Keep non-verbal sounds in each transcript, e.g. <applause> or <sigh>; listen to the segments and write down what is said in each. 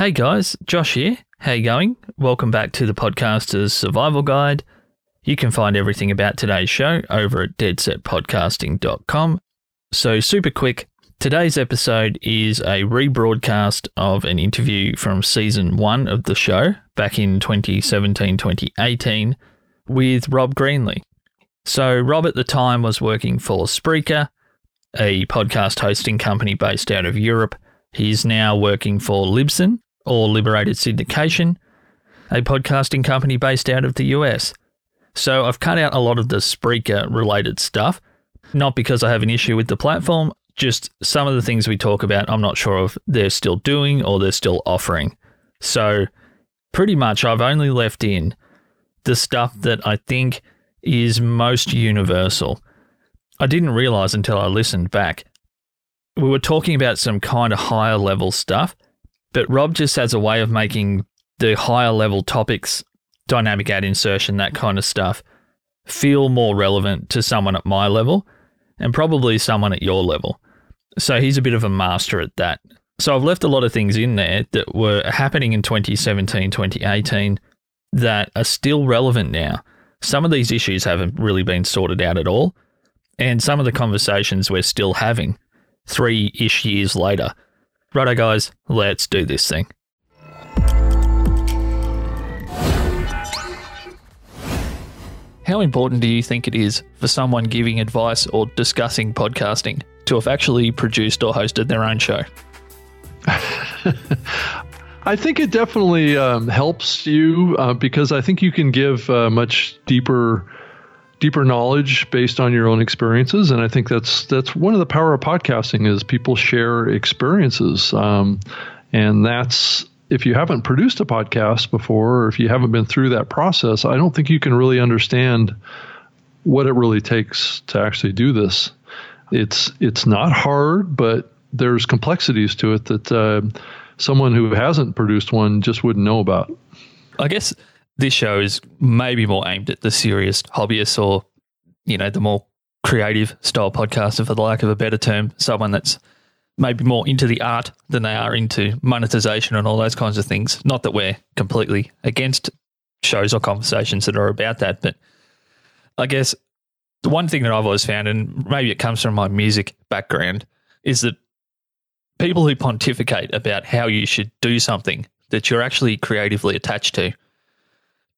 Hey guys, Josh here. How you going? Welcome back to the Podcaster's Survival Guide. You can find everything about today's show over at deadsetpodcasting.com. So, super quick, today's episode is a rebroadcast of an interview from season one of the show back in 2017 2018 with Rob Greenlee. So, Rob at the time was working for Spreaker, a podcast hosting company based out of Europe. He's now working for Libsyn, or Liberated Syndication, a podcasting company based out of the US. So I've cut out a lot of the Spreaker related stuff, not because I have an issue with the platform, just some of the things we talk about, I'm not sure if they're still doing or they're still offering. So pretty much I've only left in the stuff that I think is most universal. I didn't realize until I listened back. We were talking about some kind of higher level stuff, but Rob just has a way of making the higher level topics, dynamic ad insertion, that kind of stuff, feel more relevant to someone at my level and probably someone at your level. So he's a bit of a master at that. So I've left a lot of things in there that were happening in 2017, 2018 that are still relevant now. Some of these issues haven't really been sorted out at all. And some of the conversations we're still having three ish years later. Righto, guys, let's do this thing. How important do you think it is for someone giving advice or discussing podcasting to have actually produced or hosted their own show? <laughs> I think it definitely um, helps you uh, because I think you can give uh, much deeper deeper knowledge based on your own experiences. And i think that's that's one of the power of podcasting is people share experiences. Um, and that's if you haven't produced a podcast before or if you haven't been through that process i don't think you can really understand what it really takes to actually do this. It's it's not hard but there's complexities to it that uh, someone who hasn't produced one just wouldn't know about. I guess this show is maybe more aimed at the serious hobbyists or, you know, the more creative style podcaster, for the lack of a better term, someone that's maybe more into the art than they are into monetization and all those kinds of things. Not that we're completely against shows or conversations that are about that, but I guess the one thing that I've always found, and maybe it comes from my music background, is that people who pontificate about how you should do something that you're actually creatively attached to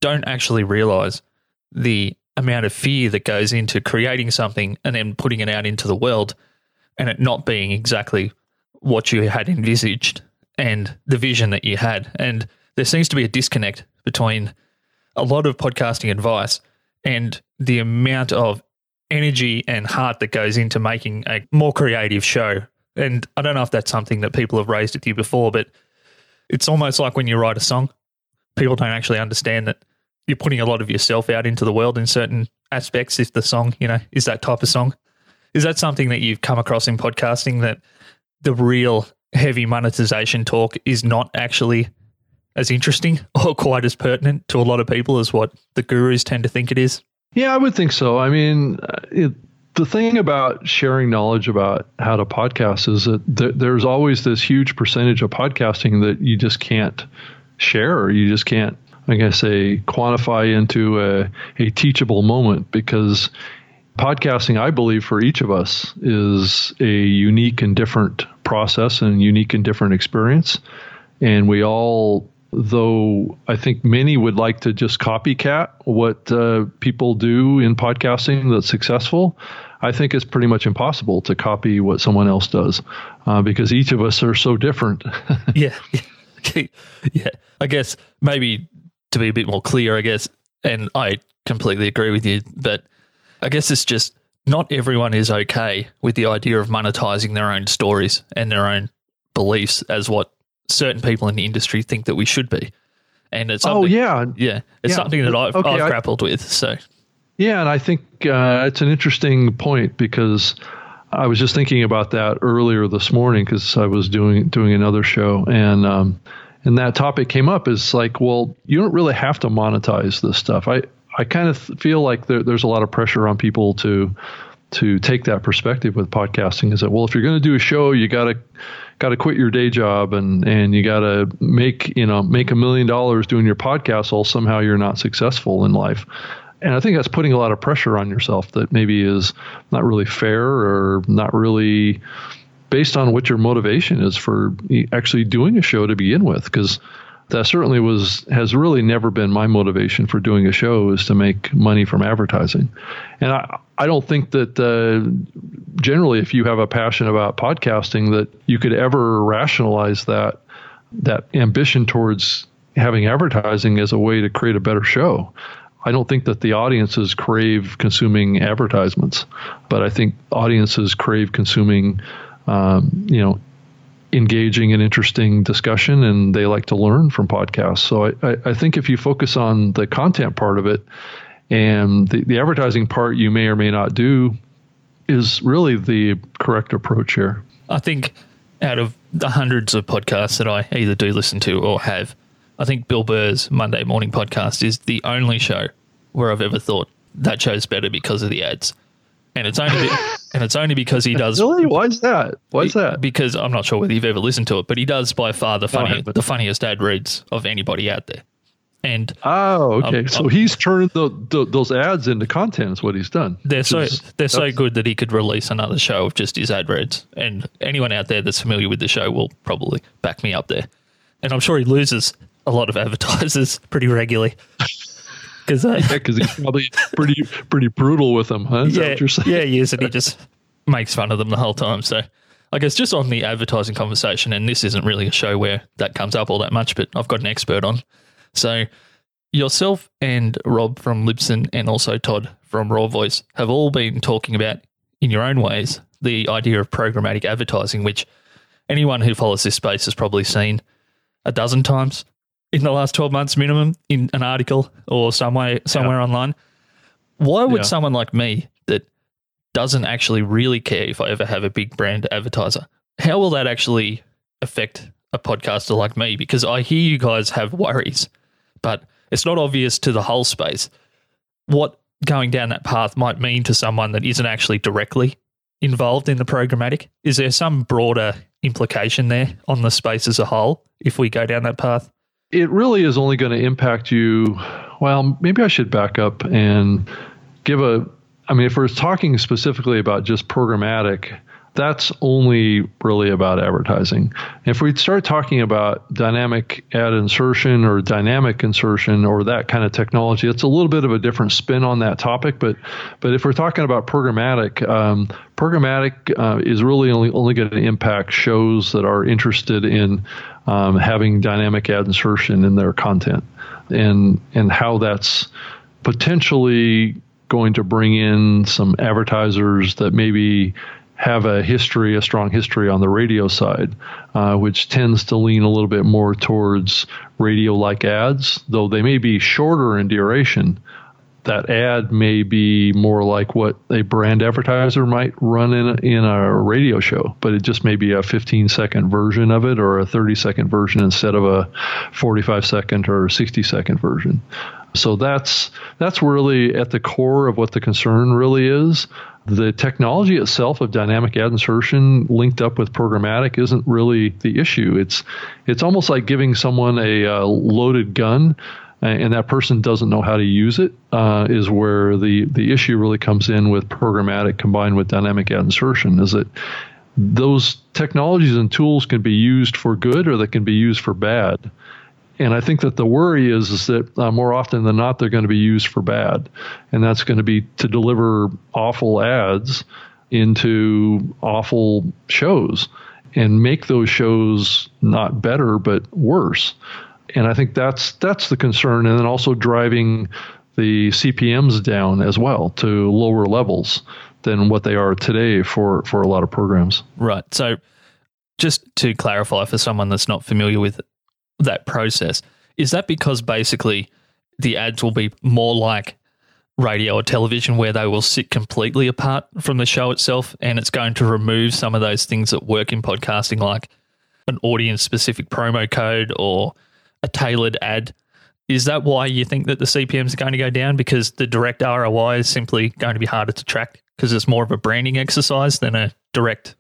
don't actually realize the amount of fear that goes into creating something and then putting it out into the world and it not being exactly what you had envisaged and the vision that you had. And there seems to be a disconnect between a lot of podcasting advice and the amount of energy and heart that goes into making a more creative show. And I don't know if that's something that people have raised with you before, but it's almost like when you write a song, people don't actually understand that you're putting a lot of yourself out into the world in certain aspects. If the song, you know, is that type of song, is that something that you've come across in podcasting that the real heavy monetization talk is not actually as interesting <laughs> or quite as pertinent to a lot of people as what the gurus tend to think it is? Yeah, I would think so. I mean, uh, it, the thing about sharing knowledge about how to podcast is that th- there's always this huge percentage of podcasting that you just can't share or you just can't I guess, say, quantify into a, a teachable moment because podcasting, I believe, for each of us is a unique and different process and unique and different experience. And we all, though I think many would like to just copycat what uh, people do in podcasting that's successful, I think it's pretty much impossible to copy what someone else does uh, because each of us are so different. <laughs> <laughs> yeah. yeah. I guess maybe to be a bit more clear, I guess, and I completely agree with you, but I guess it's just not everyone is okay with the idea of monetizing their own stories and their own beliefs as what certain people in the industry think that we should be. And it's oh yeah, yeah, it's yeah. something that I've, okay, I've grappled I, with. So yeah, and I think uh, it's an interesting point because I was just thinking about that earlier this morning because I was doing doing another show and. Um, and that topic came up is like, well, you don't really have to monetize this stuff. I, I kind of feel like there, there's a lot of pressure on people to to take that perspective with podcasting is that well if you're going to do a show you got to got to quit your day job and and you got to make you know make a million dollars doing your podcast or somehow you're not successful in life and I think that's putting a lot of pressure on yourself that maybe is not really fair or not really based on what your motivation is for actually doing a show to begin with because that certainly was has really never been my motivation for doing a show is to make money from advertising. And i i don't think that uh, generally if you have a passion about podcasting that you could ever rationalize that that ambition towards having advertising as a way to create a better show. I don't think that the audiences crave consuming advertisements, but I think audiences crave consuming, um, you know, engaging and interesting discussion, and they like to learn from podcasts. So I, I, I think if you focus on the content part of it, and the, the advertising part you may or may not do, is really the correct approach here. I think out of the hundreds of podcasts that I either do listen to or have, I think Bill Burr's Monday Morning Podcast is the only show where I've ever thought that show's better because of the ads. And it's only <laughs> and it's only because he does. Really? Why is that? Why is that? Because I'm not sure whether you've ever listened to it, but he does by far the funny, the funniest ad reads of anybody out there. And oh, okay, um, so um, he's turned the, the, those ads into content. Is what he's done. They're so is, they're so good that he could release another show of just his ad reads. And anyone out there that's familiar with the show will probably back me up there. And I'm sure he loses a lot of <laughs> advertisers pretty regularly. Because uh, yeah, cause he's probably pretty pretty brutal with them, huh? Is yeah, yeah, he is, and he just makes fun of them the whole time. So I guess just on the advertising conversation, and this isn't really a show where that comes up all that much, but I've got an expert on. So yourself and Rob from Libsyn and also Todd from Raw Voice have all been talking about, in your own ways, the idea of programmatic advertising, which anyone who follows this space has probably seen a dozen times in the last 12 months minimum in an article or somewhere somewhere yeah. online. Why would yeah. someone like me that doesn't actually really care if I ever have a big brand advertiser, how will that actually affect a podcaster like me? Because I hear you guys have worries, but it's not obvious to the whole space what going down that path might mean to someone that isn't actually directly involved in the programmatic. Is there some broader implication there on the space as a whole if we go down that path? It really is only going to impact you. Well, maybe I should back up and give a. I mean, if we're talking specifically about just programmatic, that's only really about advertising. If we start talking about dynamic ad insertion or dynamic insertion or that kind of technology, it's a little bit of a different spin on that topic. But but if we're talking about programmatic, um, programmatic uh, is really only only going to impact shows that are interested in um, having dynamic ad insertion in their content, and and how that's potentially going to bring in some advertisers that maybe have a history, a strong history on the radio side, uh, which tends to lean a little bit more towards radio like ads, though they may be shorter in duration. That ad may be more like what a brand advertiser might run in a, in a radio show, but it just may be a 15 second version of it or a 30 second version instead of a 45 second or 60 second version. So that's that's really at the core of what the concern really is. The technology itself of dynamic ad insertion linked up with programmatic isn't really the issue. It's it's almost like giving someone a uh, loaded gun and that person doesn't know how to use it. Uh, is where the the issue really comes in with programmatic combined with dynamic ad insertion is that those technologies and tools can be used for good or they can be used for bad and I think that the worry is, is that uh, more often than not, they're going to be used for bad. And that's going to be to deliver awful ads into awful shows and make those shows not better, but worse. And I think that's that's the concern. And then also driving the CPMs down as well to lower levels than what they are today for, for a lot of programs. Right. So just to clarify for someone that's not familiar with that process. Is that because basically the ads will be more like radio or television where they will sit completely apart from the show itself and it's going to remove some of those things that work in podcasting like an audience specific promo code or a tailored ad is that why you think that the CPMs are going to go down because the direct ROI is simply going to be harder to track because it's more of a branding exercise than a direct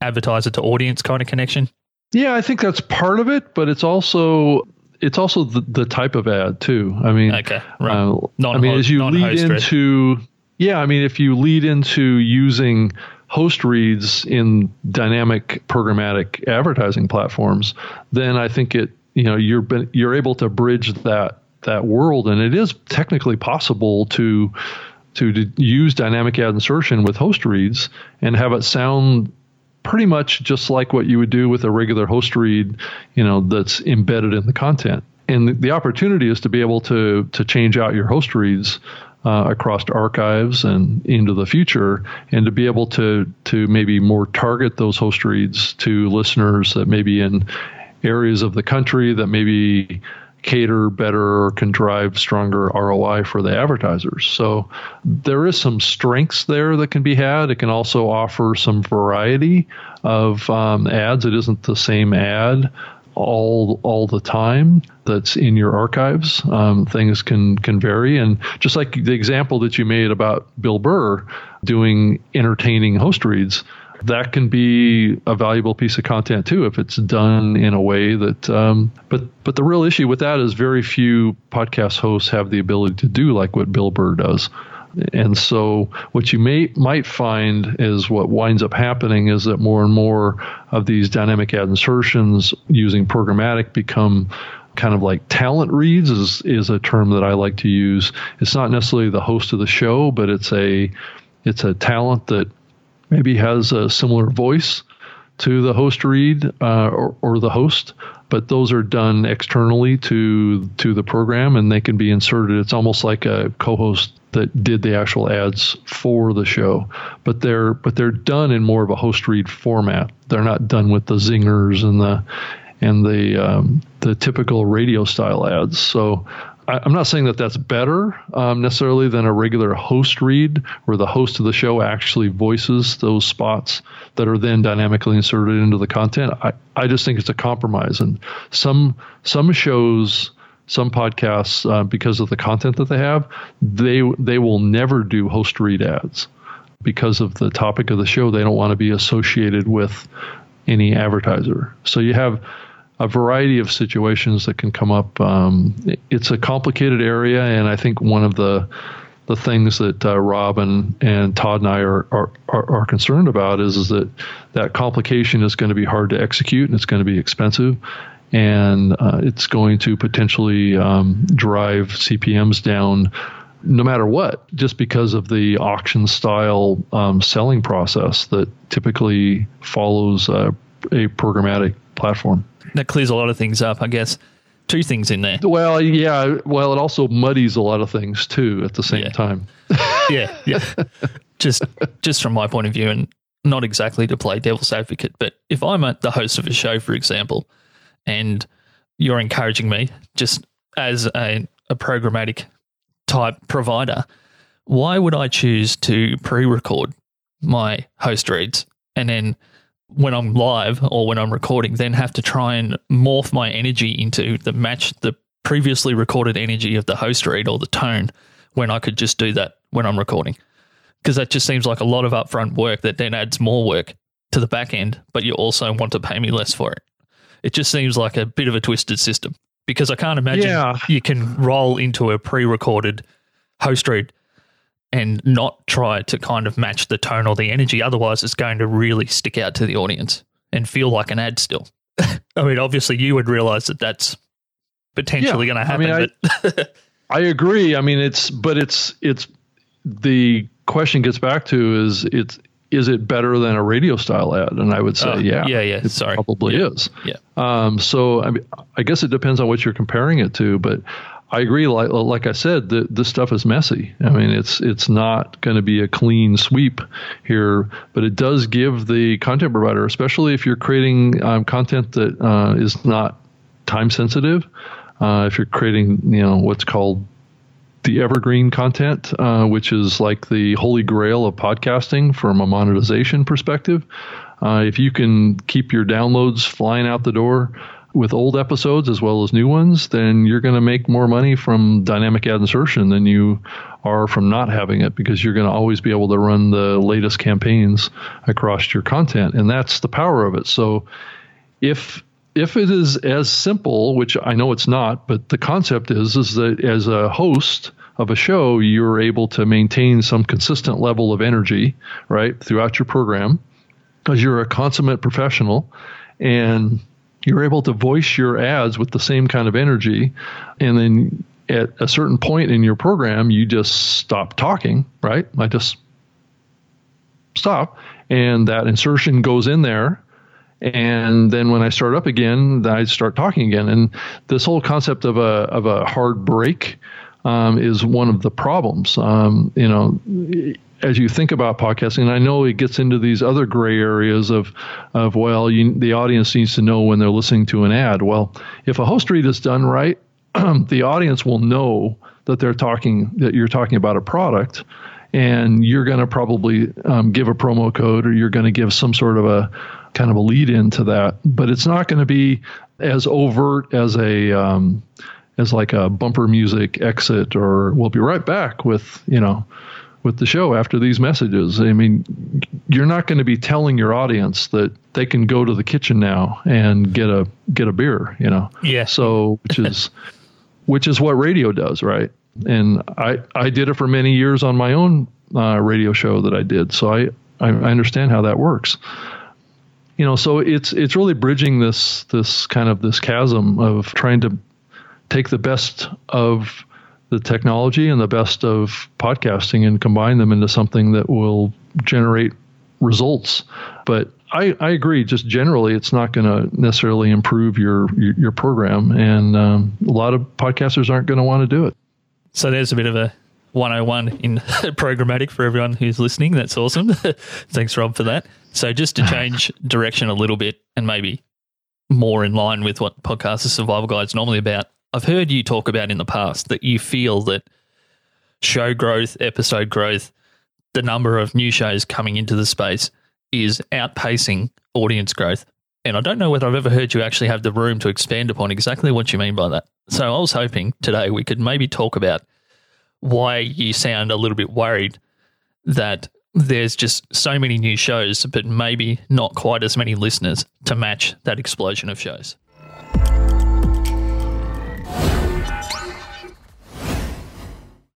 advertiser to audience kind of connection. Yeah, I think that's part of it, but it's also it's also the, the type of ad too. I mean, okay, right. Uh, I mean, as you lead into yeah, I mean, if you lead into using host reads in dynamic programmatic advertising platforms, then I think it you know you're you're able to bridge that that world, and it is technically possible to to use dynamic ad insertion with host reads and have it sound pretty much just like what you would do with a regular host read, you know, that's embedded in the content. And the, the opportunity is to be able to to change out your host reads uh, across archives and into the future, and to be able to to maybe more target those host reads to listeners that maybe in areas of the country that maybe cater better or can drive stronger ROI for the advertisers. So there is some strengths there that can be had. It can also offer some variety of um, ads. It isn't the same ad all all the time that's in your archives. Um, things can can vary, and just like the example that you made about Bill Burr doing entertaining host reads, that can be a valuable piece of content too if it's done in a way that um, but but the real issue with that is very few podcast hosts have the ability to do like what bill burr does and so what you may might find is what winds up happening is that more and more of these dynamic ad insertions using programmatic become kind of like talent reads is is a term that I like to use. It's not necessarily the host of the show, but it's a it's a talent that maybe has a similar voice to the host read uh, or, or, the host, but those are done externally to to the program and they can be inserted. It's almost like a co-host that did the actual ads for the show, but they're but they're done in more of a host read format. They're not done with the zingers and the and the um, the typical radio style ads. So I, am not saying that that's better um, necessarily than a regular host read, where the host of the show actually voices those spots that are then dynamically inserted into the content. I, I just think it's a compromise, and some some shows, some podcasts, uh, because of the content that they have, they they will never do host read ads because of the topic of the show. They don't want to be associated with any advertiser. So you have a variety of situations that can come up. Um, it's a complicated area, and I think one of the the things that uh, Rob and, and Todd and I are, are, are, concerned about is, is that that complication is going to be hard to execute and it's going to be expensive and uh, it's going to potentially um, drive CPMs down no matter what, just because of the auction style um, selling process that typically follows uh, a programmatic platform that clears a lot of things up, I guess. Two things in there. Well, yeah. Well, it also muddies a lot of things too at the same yeah. time. <laughs> yeah, yeah. <laughs> just, just from my point of view, and not exactly to play devil's advocate, but if I'm at the host of a show, for example, and you're encouraging me just as a, a programmatic type provider, why would I choose to pre-record my host reads and then when I'm live or when I'm recording, then have to try and morph my energy into the match the previously recorded energy of the host read or the tone when I could just do that when I'm recording. Because that just seems like a lot of upfront work that then adds more work to the back end, but you also want to pay me less for it. It just seems like a bit of a twisted system because I can't imagine yeah. you can roll into a pre recorded host read and not try to kind of match the tone or the energy. Otherwise, it's going to really stick out to the audience and feel like an ad still. <laughs> I mean, obviously, you would realize that that's potentially yeah, going to happen. I, mean, I, <laughs> I agree. I mean, it's, but it's, it's, the question gets back to is it's, is it better than a radio style ad? And I would say, uh, yeah, yeah, yeah. It Sorry, probably yeah. is. Yeah. Um, so I mean, I guess it depends on what you're comparing it to, but I agree. Like like I said, the, this stuff is messy. I mean, it's it's not going to be a clean sweep here, but it does give the content provider, especially if you're creating um, content that uh, is not time sensitive. Uh, if you're creating, you know, what's called the evergreen content, uh, which is like the holy grail of podcasting from a monetization perspective. Uh, if you can keep your downloads flying out the door with old episodes as well as new ones, then you're going to make more money from dynamic ad insertion than you are from not having it because you're going to always be able to run the latest campaigns across your content, and that's the power of it. So, if if it is as simple, which I know it's not, but the concept is is that as a host of a show, you're able to maintain some consistent level of energy, right, throughout your program because you're a consummate professional and you're able to voice your ads with the same kind of energy and then at a certain point in your program you just stop talking right? I just stop and that insertion goes in there and then when i start up again i start talking again. And this whole concept of a of a hard break um, is one of the problems um, you know as you think about podcasting, and I know it gets into these other gray areas of, of well, you, the audience needs to know when they're listening to an ad. Well, if a host read is done right, <clears throat> the audience will know that they're talking that you're talking about a product, and you're going to probably um, give a promo code or you're going to give some sort of a kind of a lead into that. But it's not going to be as overt as a um, as like a bumper music exit or we'll be right back with you know with the show after these messages. I mean, you're not going to be telling your audience that they can go to the kitchen now and get a get a beer, you know. Yeah. So, which is <laughs> which is what radio does, right? And I I did it for many years on my own uh, radio show that I did, so I I understand how that works. You know, so it's it's really bridging this this kind of this chasm of trying to take the best of the technology and the best of podcasting and combine them into something that will generate results. But I, I agree. Just generally, it's not going to necessarily improve your, your, your program, and um, a lot of podcasters aren't going to want to do it. So there's a bit of a 101 in <laughs> programmatic for everyone who's listening. That's awesome. <laughs> Thanks, Rob, for that. So just to <laughs> change direction a little bit and maybe more in line with what Podcaster Survival Guide is normally about, I've heard you talk about in the past that you feel that show growth, episode growth, the number of new shows coming into the space is outpacing audience growth. And I don't know whether I've ever heard you actually have the room to expand upon exactly what you mean by that. So I was hoping today we could maybe talk about why you sound a little bit worried that there's just so many new shows, but maybe not quite as many listeners to match that explosion of shows.